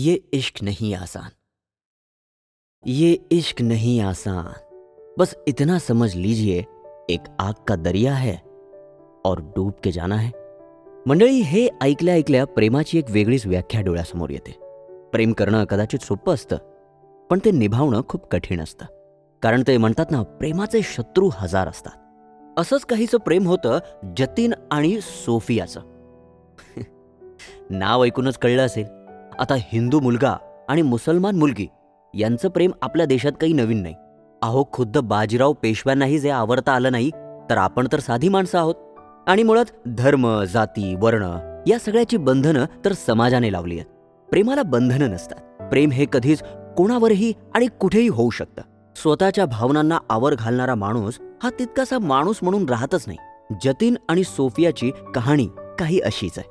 ये इश्क नहीं आसान। ये इश्क नहीं आसान। बस इतना समझ लीजिए एक आग का दरिया है और डूब के जाना है। मंडळी हे ऐकल्या ऐकल्या प्रेमाची एक वेगळीच व्याख्या डोळ्यासमोर येते. प्रेम करणं कदाचित सोपं असतं पण ते निभावणं खूप कठीण असतं. कारण ते म्हणतात ना प्रेमाचे शत्रू हजार असतात. असंच काहीचं प्रेम होतं जतीन आणि सोफियाचं. नाव ऐकूनच कळलं असेल. आता हिंदू मुलगा आणि मुसलमान मुलगी यांचं प्रेम आपल्या देशात काही नवीन नाही. अहो खुद्द बाजीराव पेशव्यांनाही जे आवडता आलं नाही तर आपण तर साधी माणसं आहोत. आणि मुळात धर्म जाती वर्ण या सगळ्याची बंधनं तर समाजाने लावली आहेत. प्रेमाला बंधनं नसतात. प्रेम हे कधीच कोणावरही आणि कुठेही होऊ शकतं. स्वतःच्या भावनांना आवर घालणारा माणूस हा तितकासा माणूस म्हणून राहतच नाही. जतीन आणि सोफियाची कहाणी काही अशीच आहे.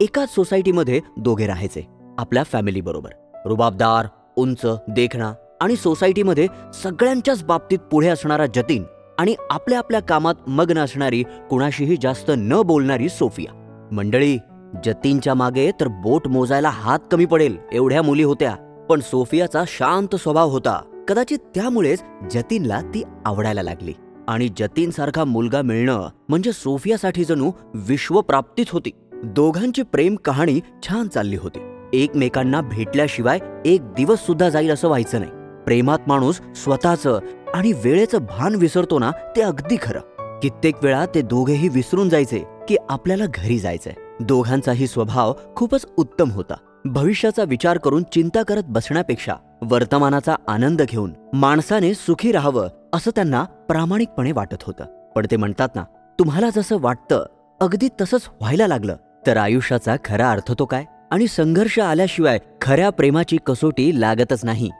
एकाच सोसायटीमध्ये दोघे राहायचे. आपल्या फॅमिलीबरोबर रुबाबदार उंच देखणा आणि सोसायटीमध्ये सगळ्यांच्याच बाबतीत पुढे असणारा जतीन आणि आपल्या आपल्या कामात मग्न असणारी कुणाशीही जास्त न बोलणारी सोफिया. मंडळी जतीनच्या मागे तर बोट मोजायला हात कमी पडेल एवढ्या मुली होत्या. पण सोफियाचा शांत स्वभाव होता. कदाचित त्यामुळेच जतीनला ती आवडायला लागली. आणि जतीन सारखा मुलगा मिळणं म्हणजे सोफियासाठी जणू विश्वप्राप्तीच होती. दोघांची प्रेम कहाणी छान चालली होती. एकमेकांना भेटल्याशिवाय एक दिवस सुद्धा जाईल असं व्हायचं नाही. प्रेमात माणूस स्वतःचं आणि वेळेचं भान विसरतो ना ते अगदी खरं. कित्येक वेळा ते दोघेही विसरून जायचे की आपल्याला घरी जायचंय. दोघांचाही स्वभाव खूपच उत्तम होता. भविष्याचा विचार करून चिंता करत बसण्यापेक्षा वर्तमानाचा आनंद घेऊन माणसाने सुखी राहावं असं त्यांना प्रामाणिकपणे वाटत होतं. पण ते म्हणतात ना तुम्हाला जसं वाटतं अगदी तसंच व्हायला लागलं. तर आयुष्याचा खरा अर्थ तो काय? आणि संघर्ष आल्याशिवाय खऱ्या प्रेमाची कसोटी लागतच नाही.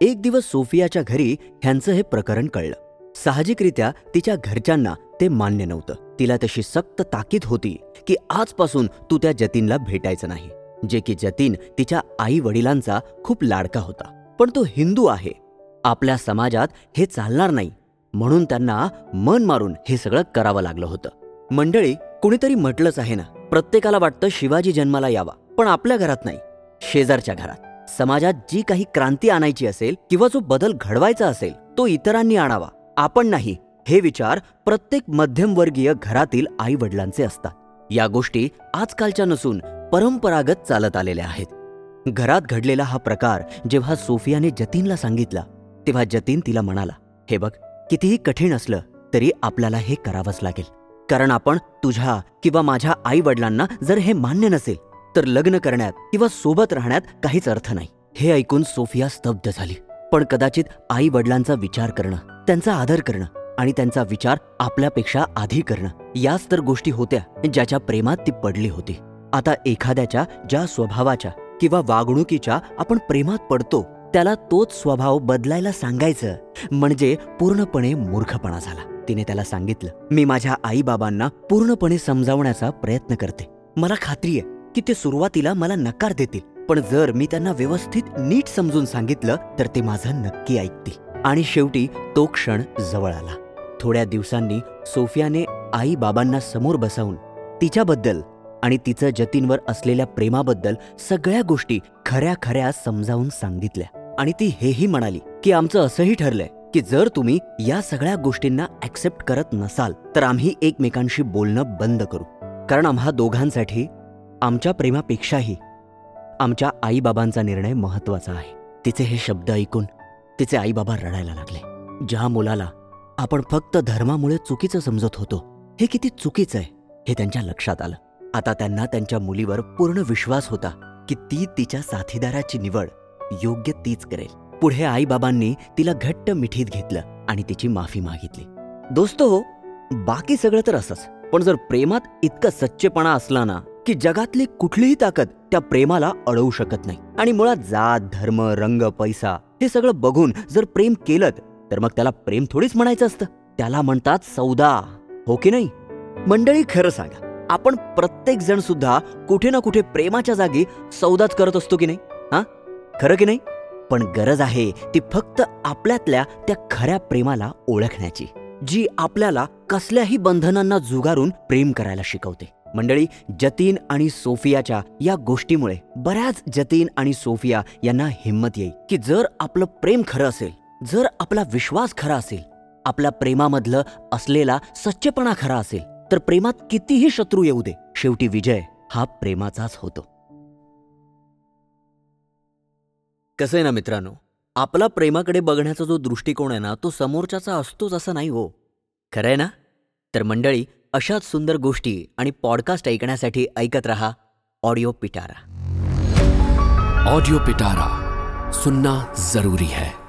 एक दिवस सोफियाच्या घरी ह्यांचं हे प्रकरण कळलं. साहजिकरित्या तिच्या घरच्यांना ते मान्य नव्हतं. तिला तशी सक्त ताकीद होती की आजपासून तू त्या जतीनला भेटायचं नाही. जे की जतीन तिच्या आई वडिलांचा खूप लाडका होता. पण तो हिंदू आहे. आपल्या समाजात हे चालणार नाही. म्हणून त्यांना मन मारून हे सगळं करावं लागलं होतं. मंडळी कुणीतरी म्हटलंच आहे ना प्रत्येकाला वाटतं शिवाजी जन्माला यावा. पण आपल्या घरात नाही. शेजारच्या घरात. समाजात जी काही क्रांती आणायची असेल किंवा जो बदल घडवायचा असेल तो इतरांनी आणावा. आपण नाही. हे विचार प्रत्येक मध्यमवर्गीय घरातील आई वडिलांचे असतात. या गोष्टी आजकालच्या नसून परंपरागत चालत आलेल्या आहेत. घरात घडलेला हा प्रकार जेव्हा सोफियाने जतीनला सांगितला तेव्हा जतीन तिला म्हणाला हे बघ कितीही कठीण असलं तरी आपल्याला हे करावंच लागेल. कारण आपण तुझ्या किंवा माझ्या आई वडिलांना जर हे मान्य नसेल तर लग्न करण्यात किंवा सोबत राहण्यात काहीच अर्थ नाही. हे ऐकून सोफिया स्तब्ध झाली. पण कदाचित आई वडिलांचा विचार करणं त्यांचा आदर करणं आणि त्यांचा विचार आपल्यापेक्षा आधी करणं याच तर गोष्टी होत्या ज्याच्या प्रेमात ती पडली होती. आता एखाद्याच्या ज्या स्वभावाच्या किंवा वागणुकीच्या आपण प्रेमात पडतो त्याला तोच स्वभाव बदलायला सांगायचं म्हणजे पूर्णपणे मूर्खपणा झाला. तिने त्याला सांगितलं मी माझ्या आईबाबांना पूर्णपणे समजावण्याचा प्रयत्न करते. मला खात्री आहे की ते सुरुवातीला मला नकार देतील. पण जर मी त्यांना व्यवस्थित नीट समजून सांगितलं तर ते माझं नक्की ऐकतील. आणि शेवटी तो क्षण जवळ आला. थोड्या दिवसांनी सोफियाने आई बाबांना समोर बसवून तिच्याबद्दल आणि तिचं जतीनवर असलेल्या प्रेमाबद्दल सगळ्या गोष्टी खऱ्या खऱ्या समजावून सांगितल्या. आणि ती हेही म्हणाली की आमचं असंही ठरलंय की जर तुम्ही या सगळ्या गोष्टींना ऍक्सेप्ट करत नसाल तर आम्ही एकमेकांशी बोलणं बंद करू. कारण आम्हा दोघांसाठी आमच्या प्रेमापेक्षाही आमच्या आईबाबांचा निर्णय महत्त्वाचा आहे. तिचे हे शब्द ऐकून तिचे आईबाबा रडायला लागले. ज्या मुलाला आपण फक्त धर्मामुळे चुकीचं समजत होतो हे किती चुकीचं आहे हे त्यांच्या लक्षात आलं. आता त्यांना त्यांच्या मुलीवर पूर्ण विश्वास होता की ती तिच्या साथीदाराची निवड योग्य तीच करेल. पुढे आईबाबांनी तिला घट्ट मिठीत घेतलं आणि तिची माफी मागितली. दोस्तो बाकी सगळं तर असंच. पण जर प्रेमात इतका सच्चेपणा असला ना की जगातली कुठलीही ताकद त्या प्रेमाला अडवू शकत नाही. आणि मुळात जात धर्म रंग पैसा हे सगळं बघून जर प्रेम केलं तर मग त्याला प्रेम थोडीच म्हणायचं असतं. त्याला म्हणतात सौदा. हो की नाही? मंडळी खरं सांगा आपण प्रत्येक जण सुद्धा कुठे ना कुठे प्रेमाच्या जागी सौदाच करत असतो की नाही? हा? खरं की नाही? पण गरज आहे ती फक्त आपल्यातल्या त्या खऱ्या प्रेमाला ओळखण्याची. जी आपल्याला कसल्याही बंधनांना जुगारून प्रेम करायला शिकवते. मंडळी जतीन आणि सोफियाच्या या गोष्टीमुळे बऱ्याच जतीन आणि सोफिया यांना हिंमत येईल की जर आपलं प्रेम खरं असेल जर आपला विश्वास खरा असेल आपल्या प्रेमामधलं असलेला सच्चेपणा खरा असेल तर प्रेमात कितीही शत्रू येऊ दे शेवटी विजय हा प्रेमाचाच होतो. कसं आहे ना मित्रांनो? आपला प्रेमाकडे बघण्याचा जो दृष्टिकोन आहे ना तो समोरच्याचा असतोच असं नाही हो. खरं आहे ना? तर मंडळी अशाच सुंदर गोष्टी आणि पॉडकास्ट ऐकण्यासाठी ऐकत रहा ऑडिओ पिटारा ऑडिओ पिटारा सुनना जरूरी है.